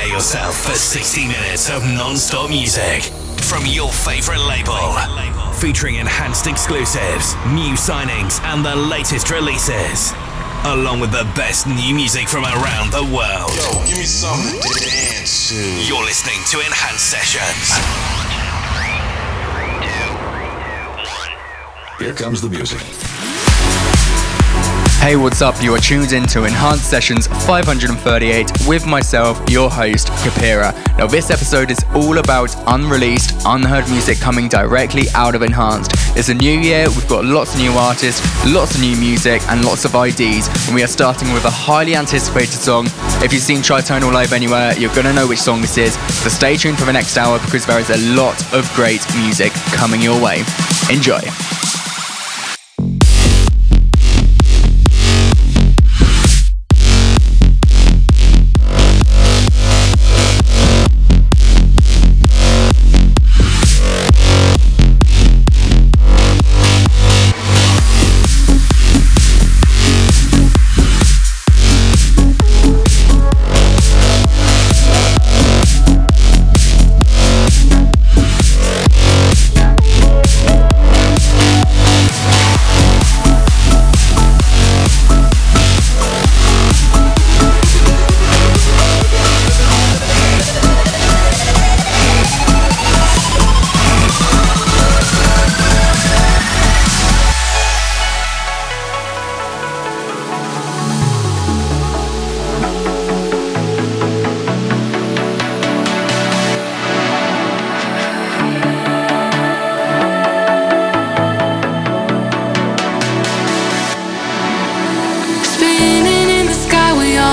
Prepare yourself for 60 minutes of non-stop music from your favorite label. Featuring enhanced exclusives, new signings, and the latest releases. Along with the best new music from around the world. Yo, give me something to dance to. You're listening to Enhanced Sessions. Here comes the music. Hey, what's up? You are tuned in to Enhanced Sessions 538 with myself, your host, Kapira. Now, this episode is all about unreleased, unheard music coming directly out of Enhanced. It's a new year, we've got lots of new artists, lots of new music, and lots of IDs, and we are starting with a highly anticipated song. If you've seen Tritonal live anywhere, you're gonna know which song this is, so stay tuned for the next hour because there is a lot of great music coming your way. Enjoy.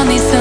me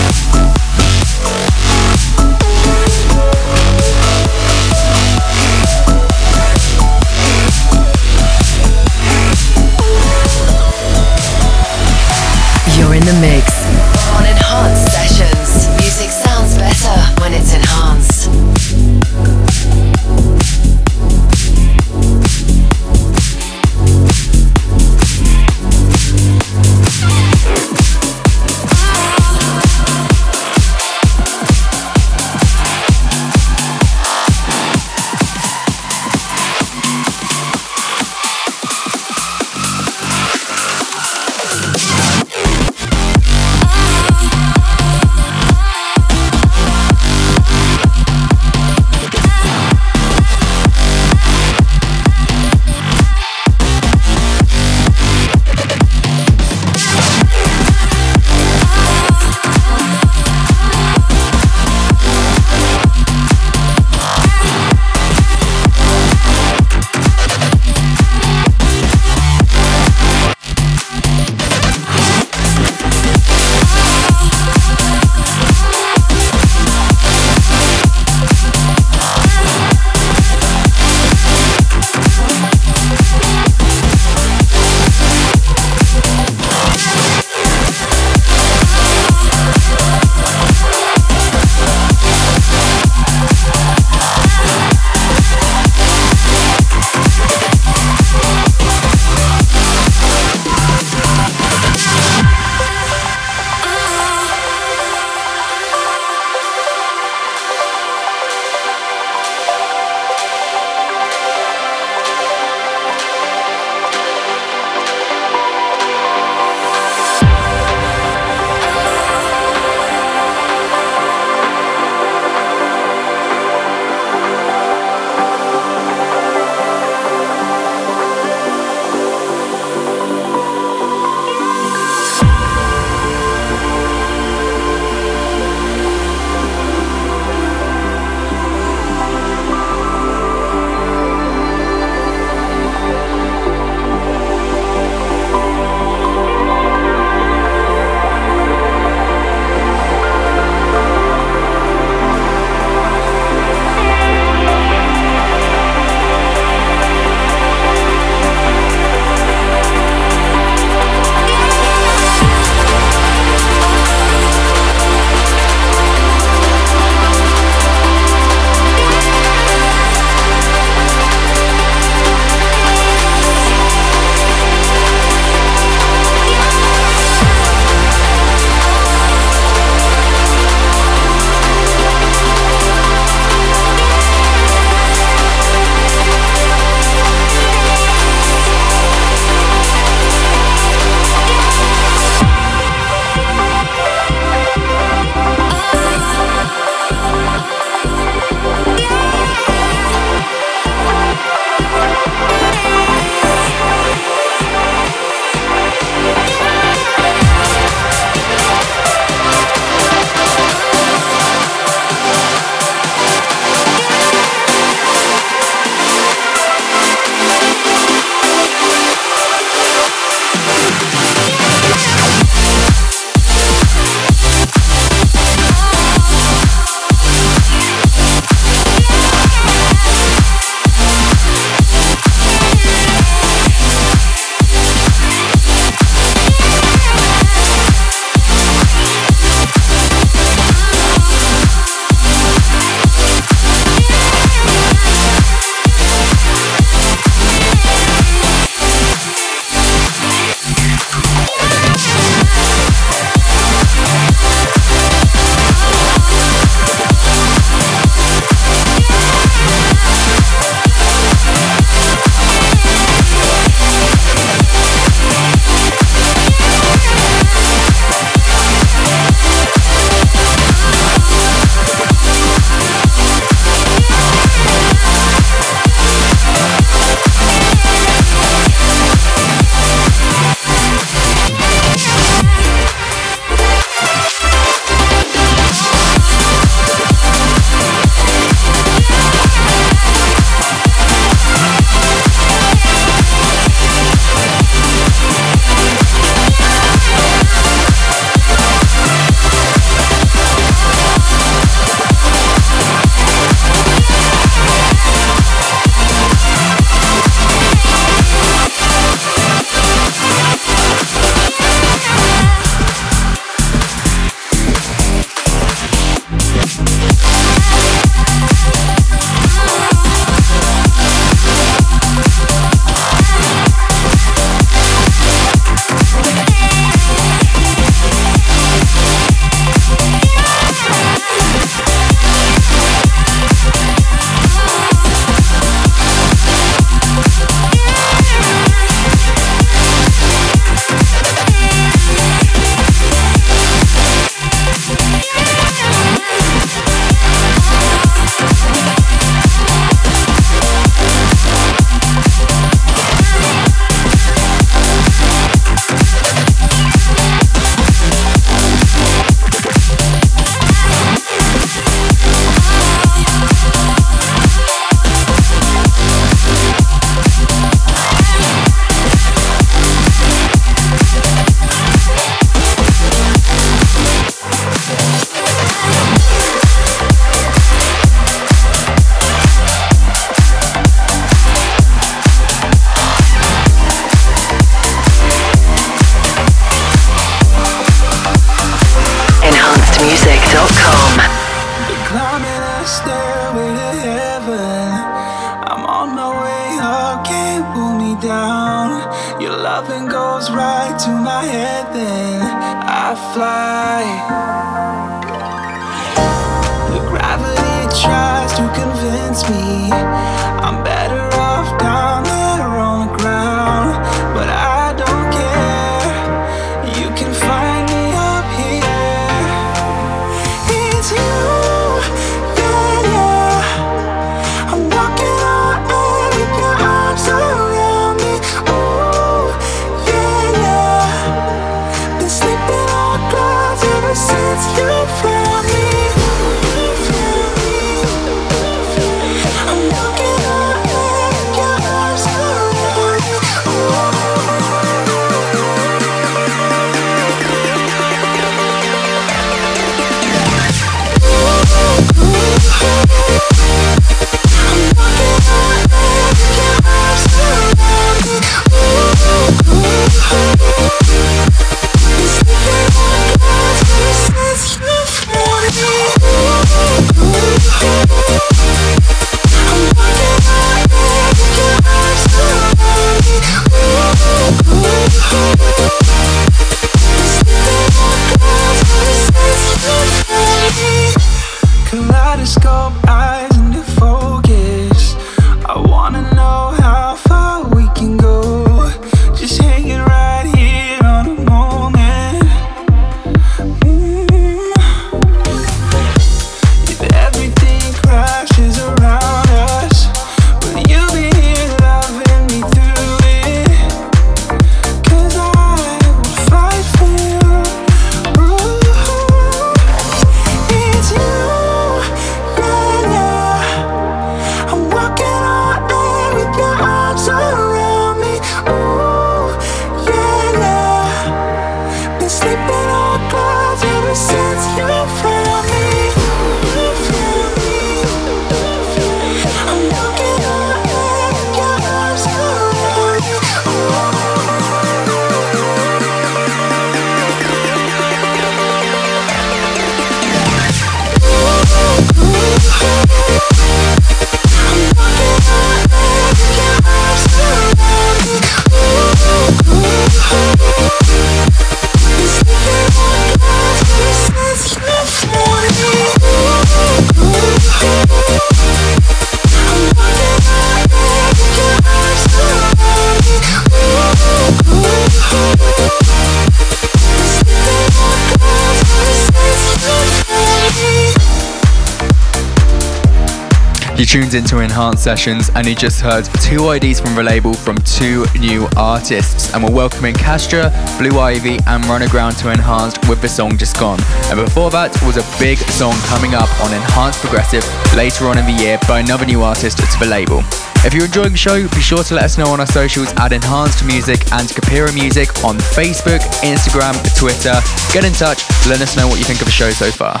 tuned into Enhanced Sessions and you just heard two IDs from the label from two new artists. And we're welcoming Castra, Blue Ivy, and Runaground to Enhanced with the song Just Gone. And before that was a big song coming up on Enhanced Progressive later on in the year by another new artist to the label. If you're enjoying the show, be sure to let us know on our socials at Enhanced Music and Kapira Music on Facebook, Instagram, Twitter. Get in touch, let us know what you think of the show so far.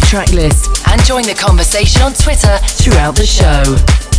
Track list and join the conversation on Twitter throughout the show.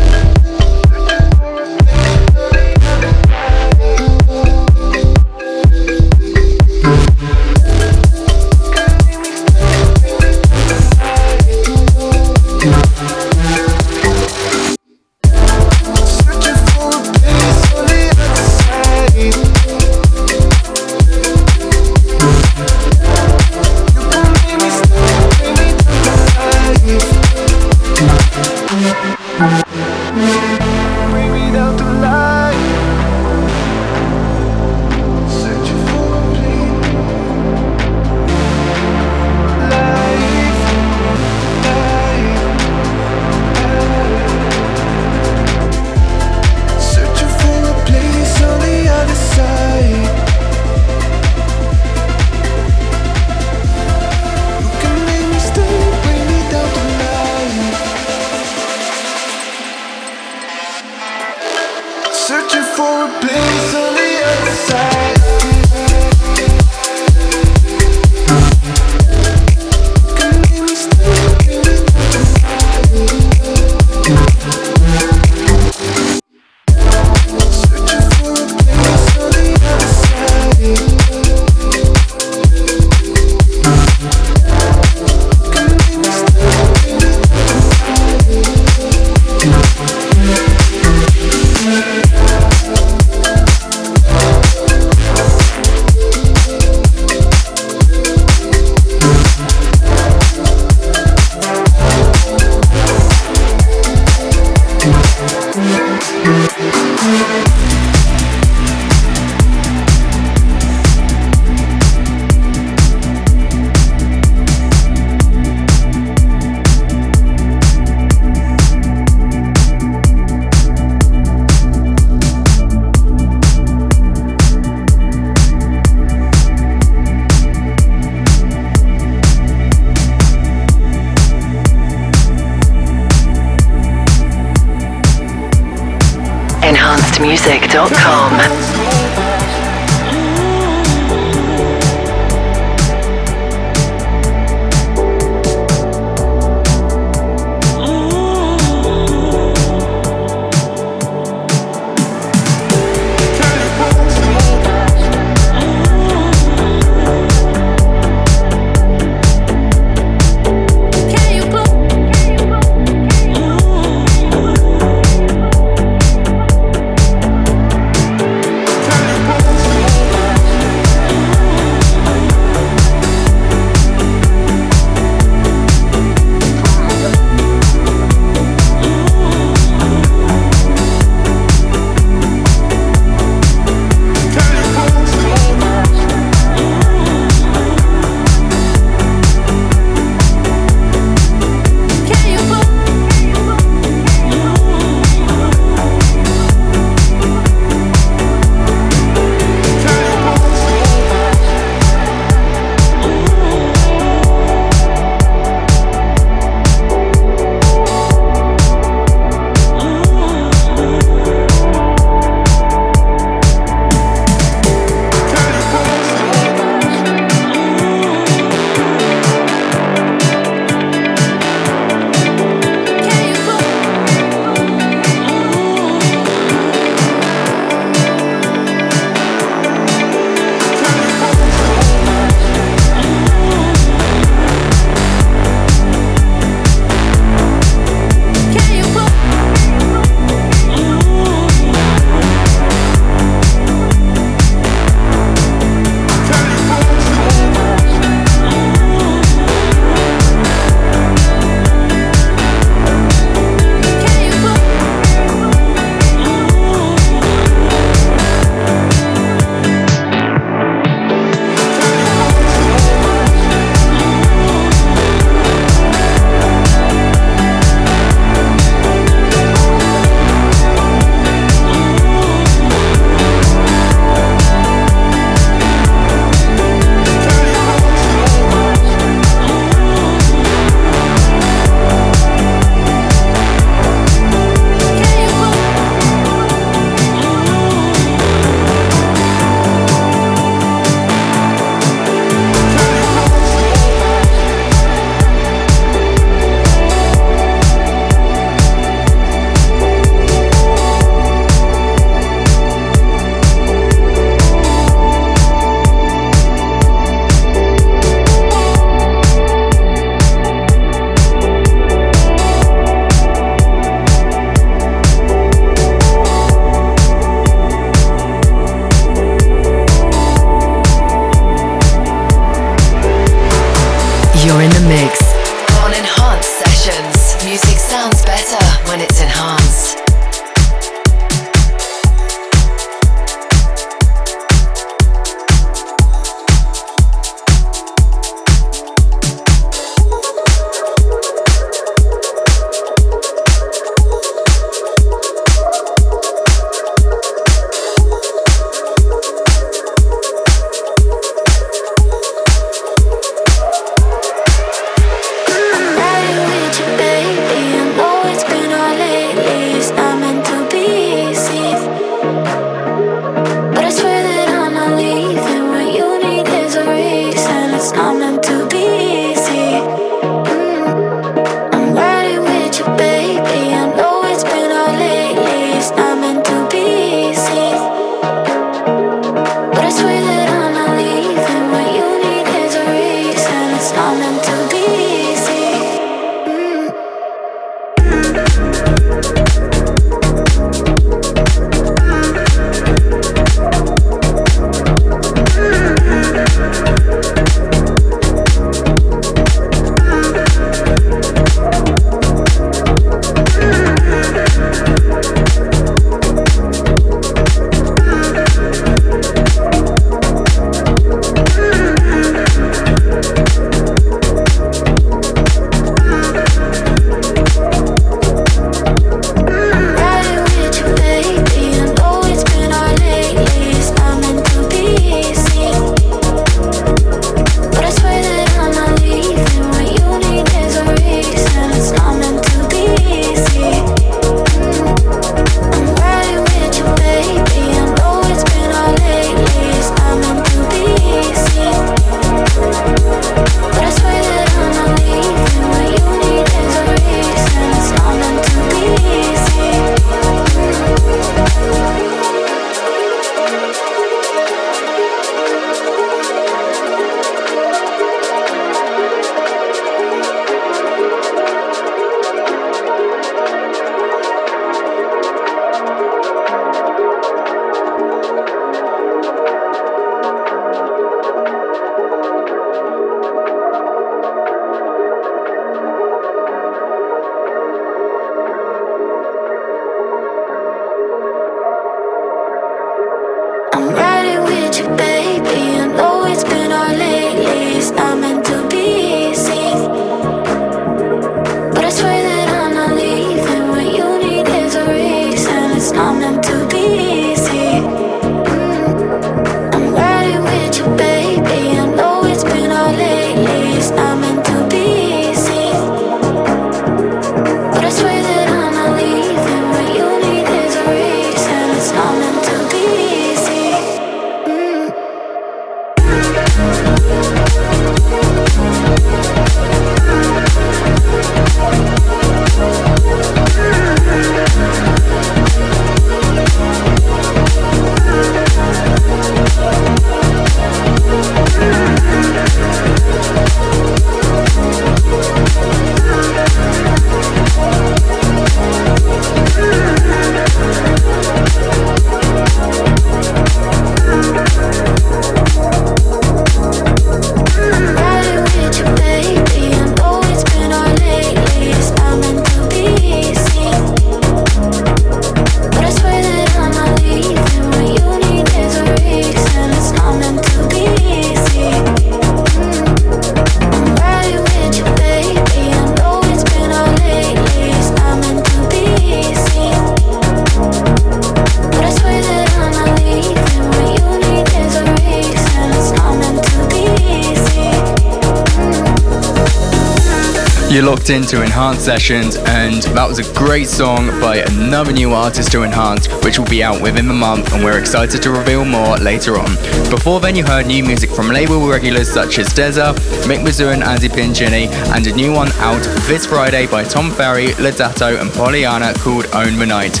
Into Enhanced Sessions, and that was a great song by another new artist to Enhanced, which will be out within the month, and we're excited to reveal more later on. Before then, you heard new music from label regulars such as Dezza, Mick Mizzou and Andy Pincini, and a new one out this Friday by Tom Ferry, Ledato, and Pollyanna called Own the Night.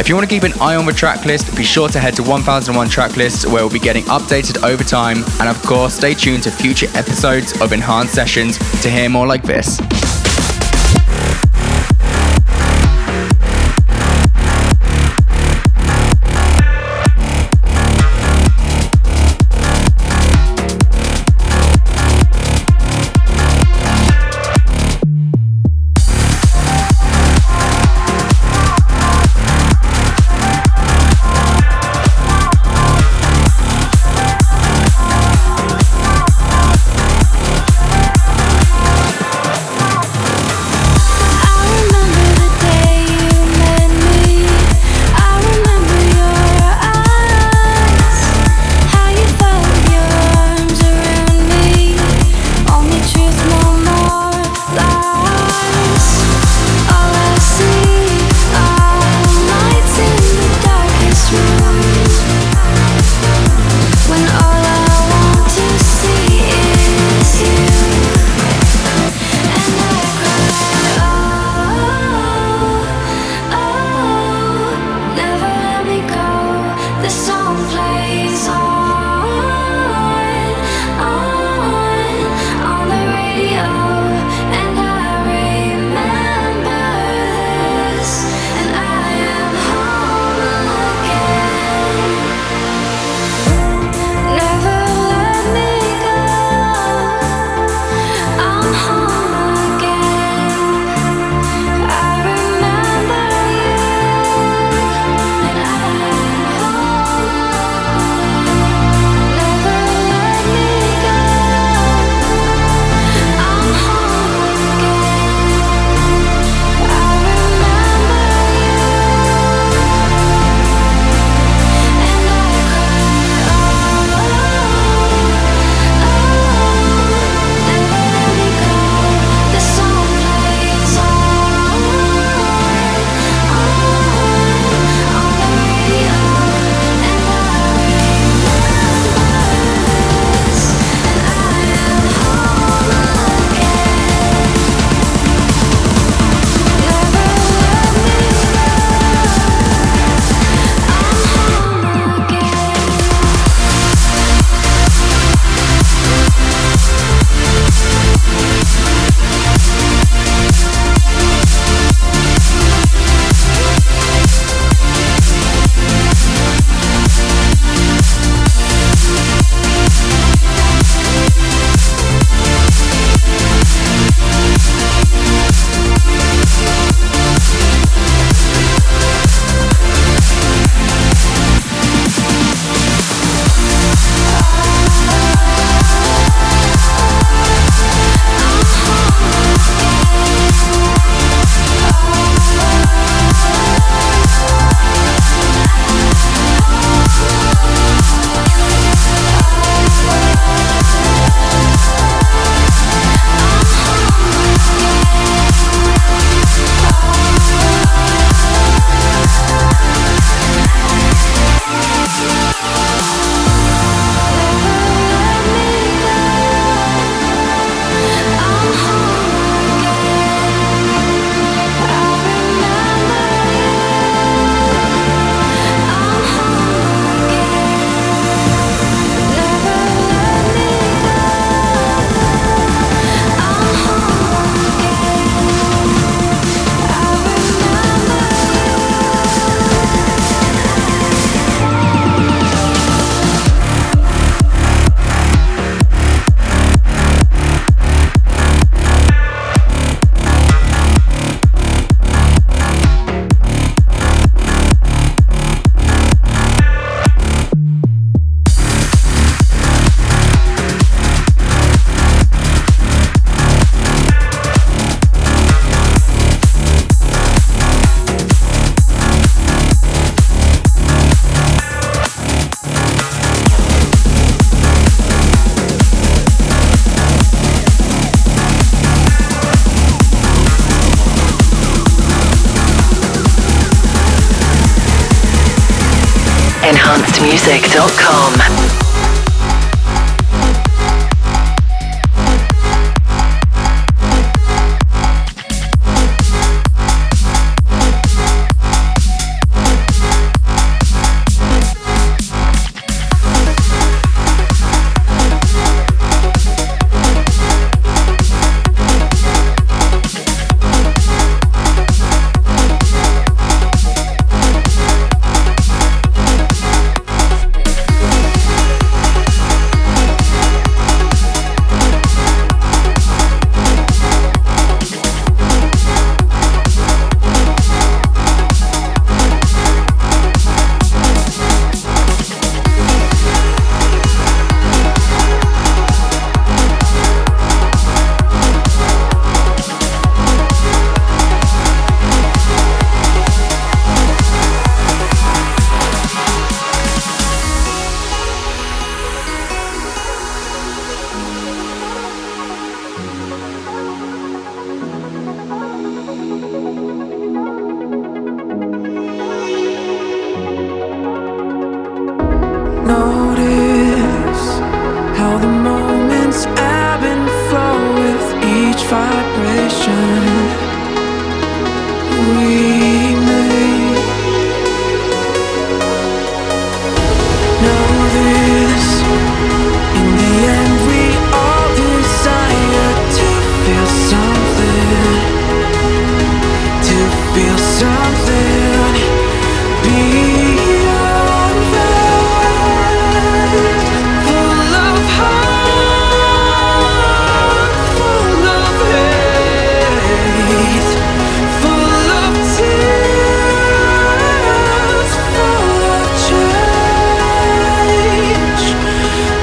If you want to keep an eye on the tracklist, be sure to head to 1001 Tracklists where we'll be getting updated over time. And of course, stay tuned to future episodes of Enhanced Sessions to hear more like this.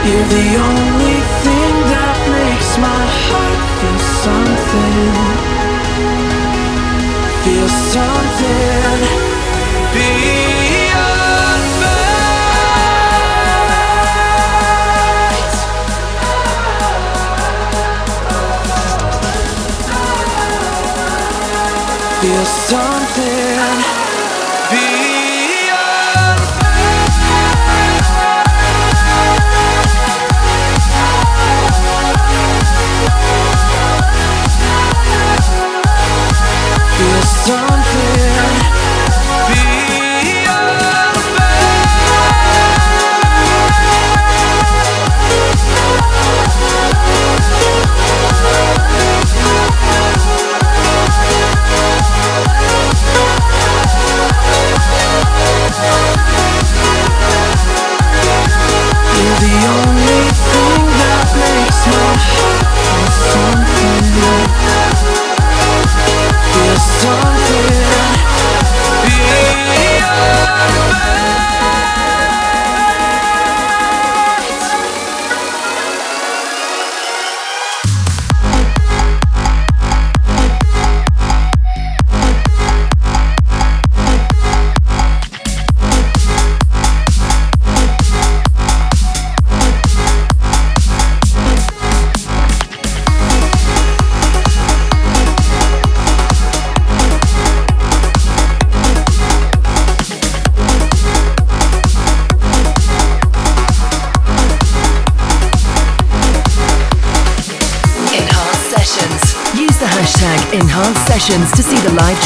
Sessions to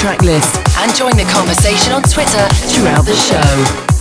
track list and join the conversation on Twitter throughout the show.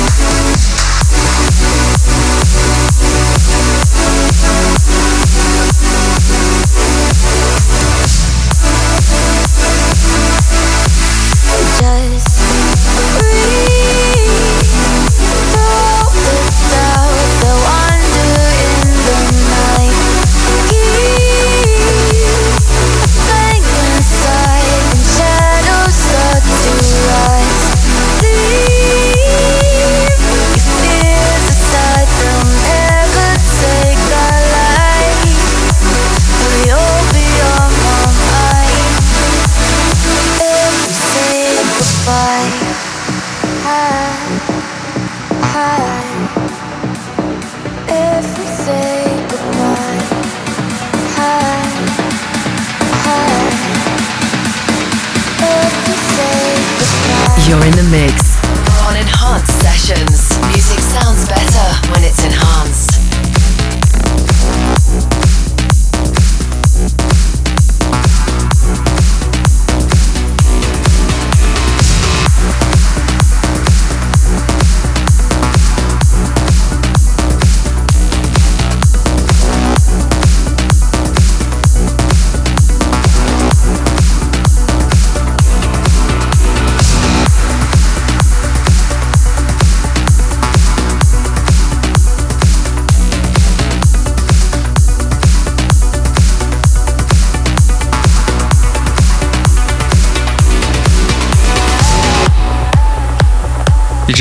Thank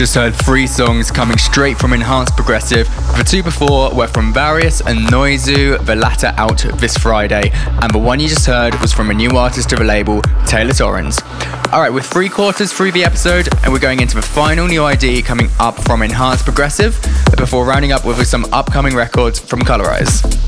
just heard three songs coming straight from Enhanced Progressive. The two before were from Various and Noizu, the latter out this Friday, and the one you just heard was from a new artist to the label, Taylor Torrens. Alright, we're three quarters through the episode, and we're going into the final new ID coming up from Enhanced Progressive, before rounding up with some upcoming records from Colorize.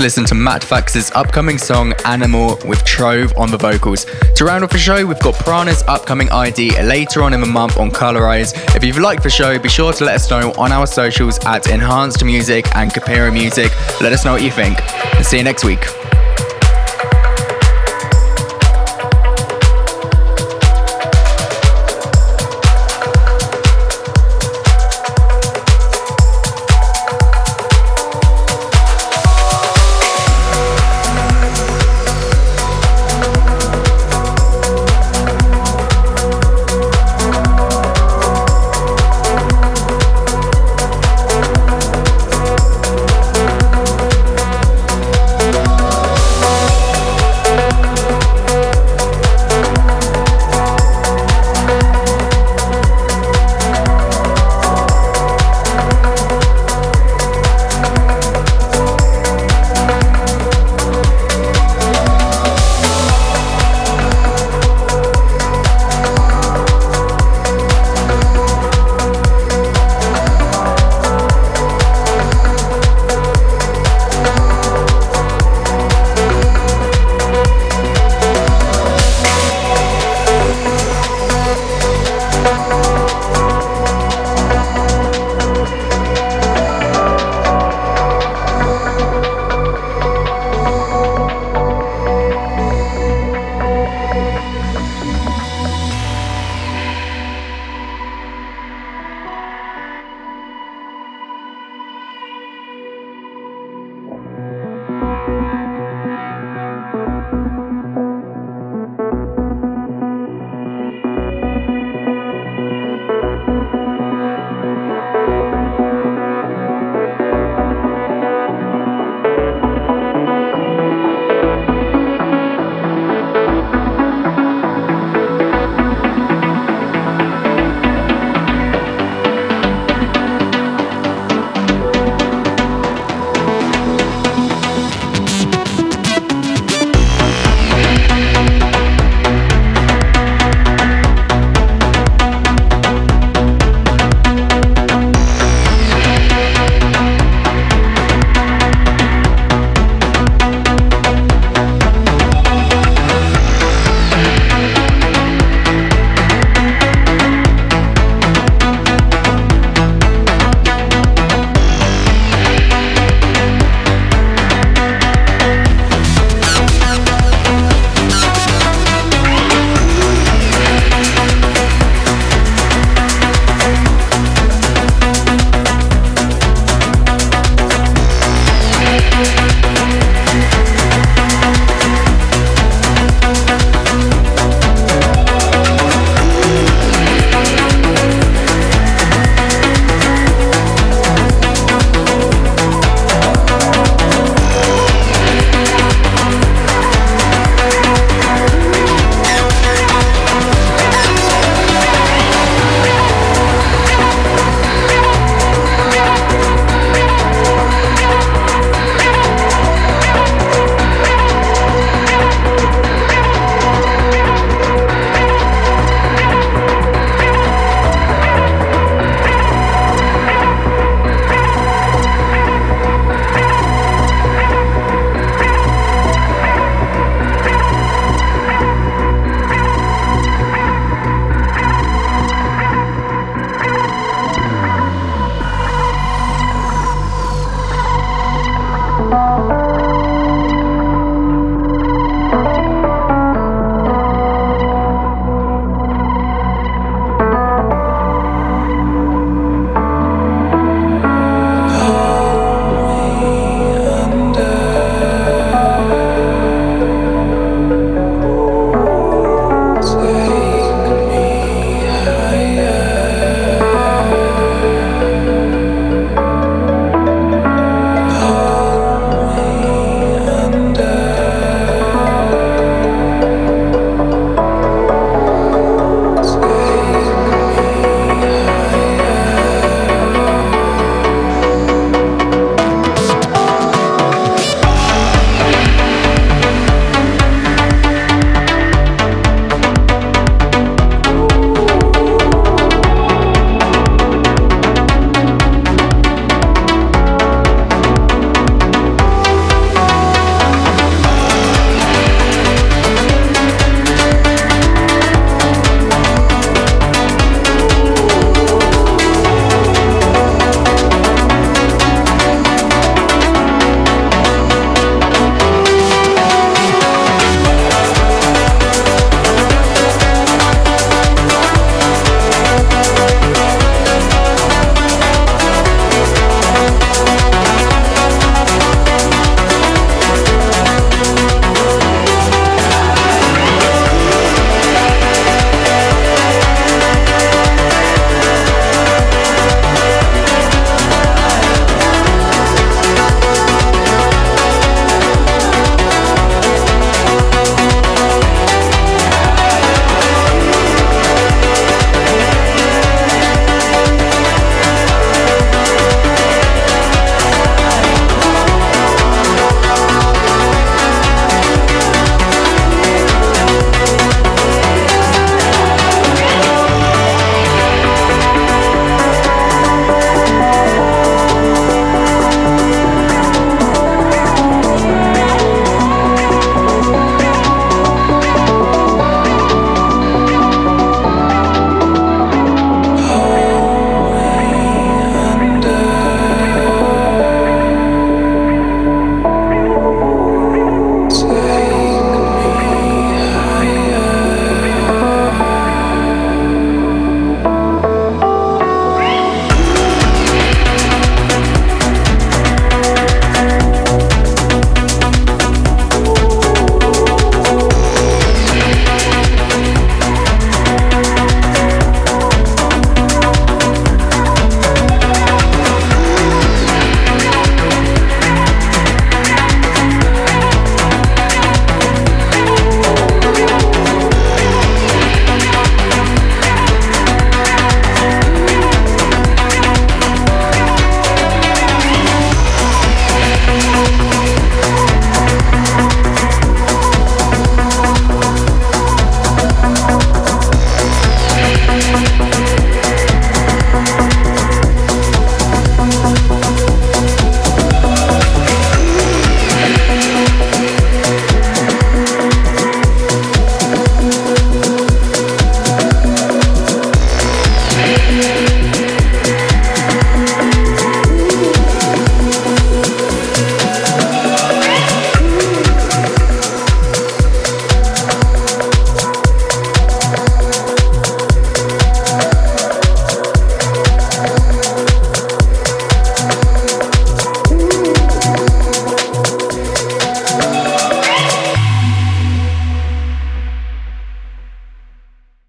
Just listened to Matt Fax's upcoming song Animal with Trove on the vocals. To round off the show, we've got Prana's upcoming ID later on in the month on Colorize. If you've liked the show, be sure to let us know on our socials at Enhanced Music and Capera Music. Let us know what you think. See you next week.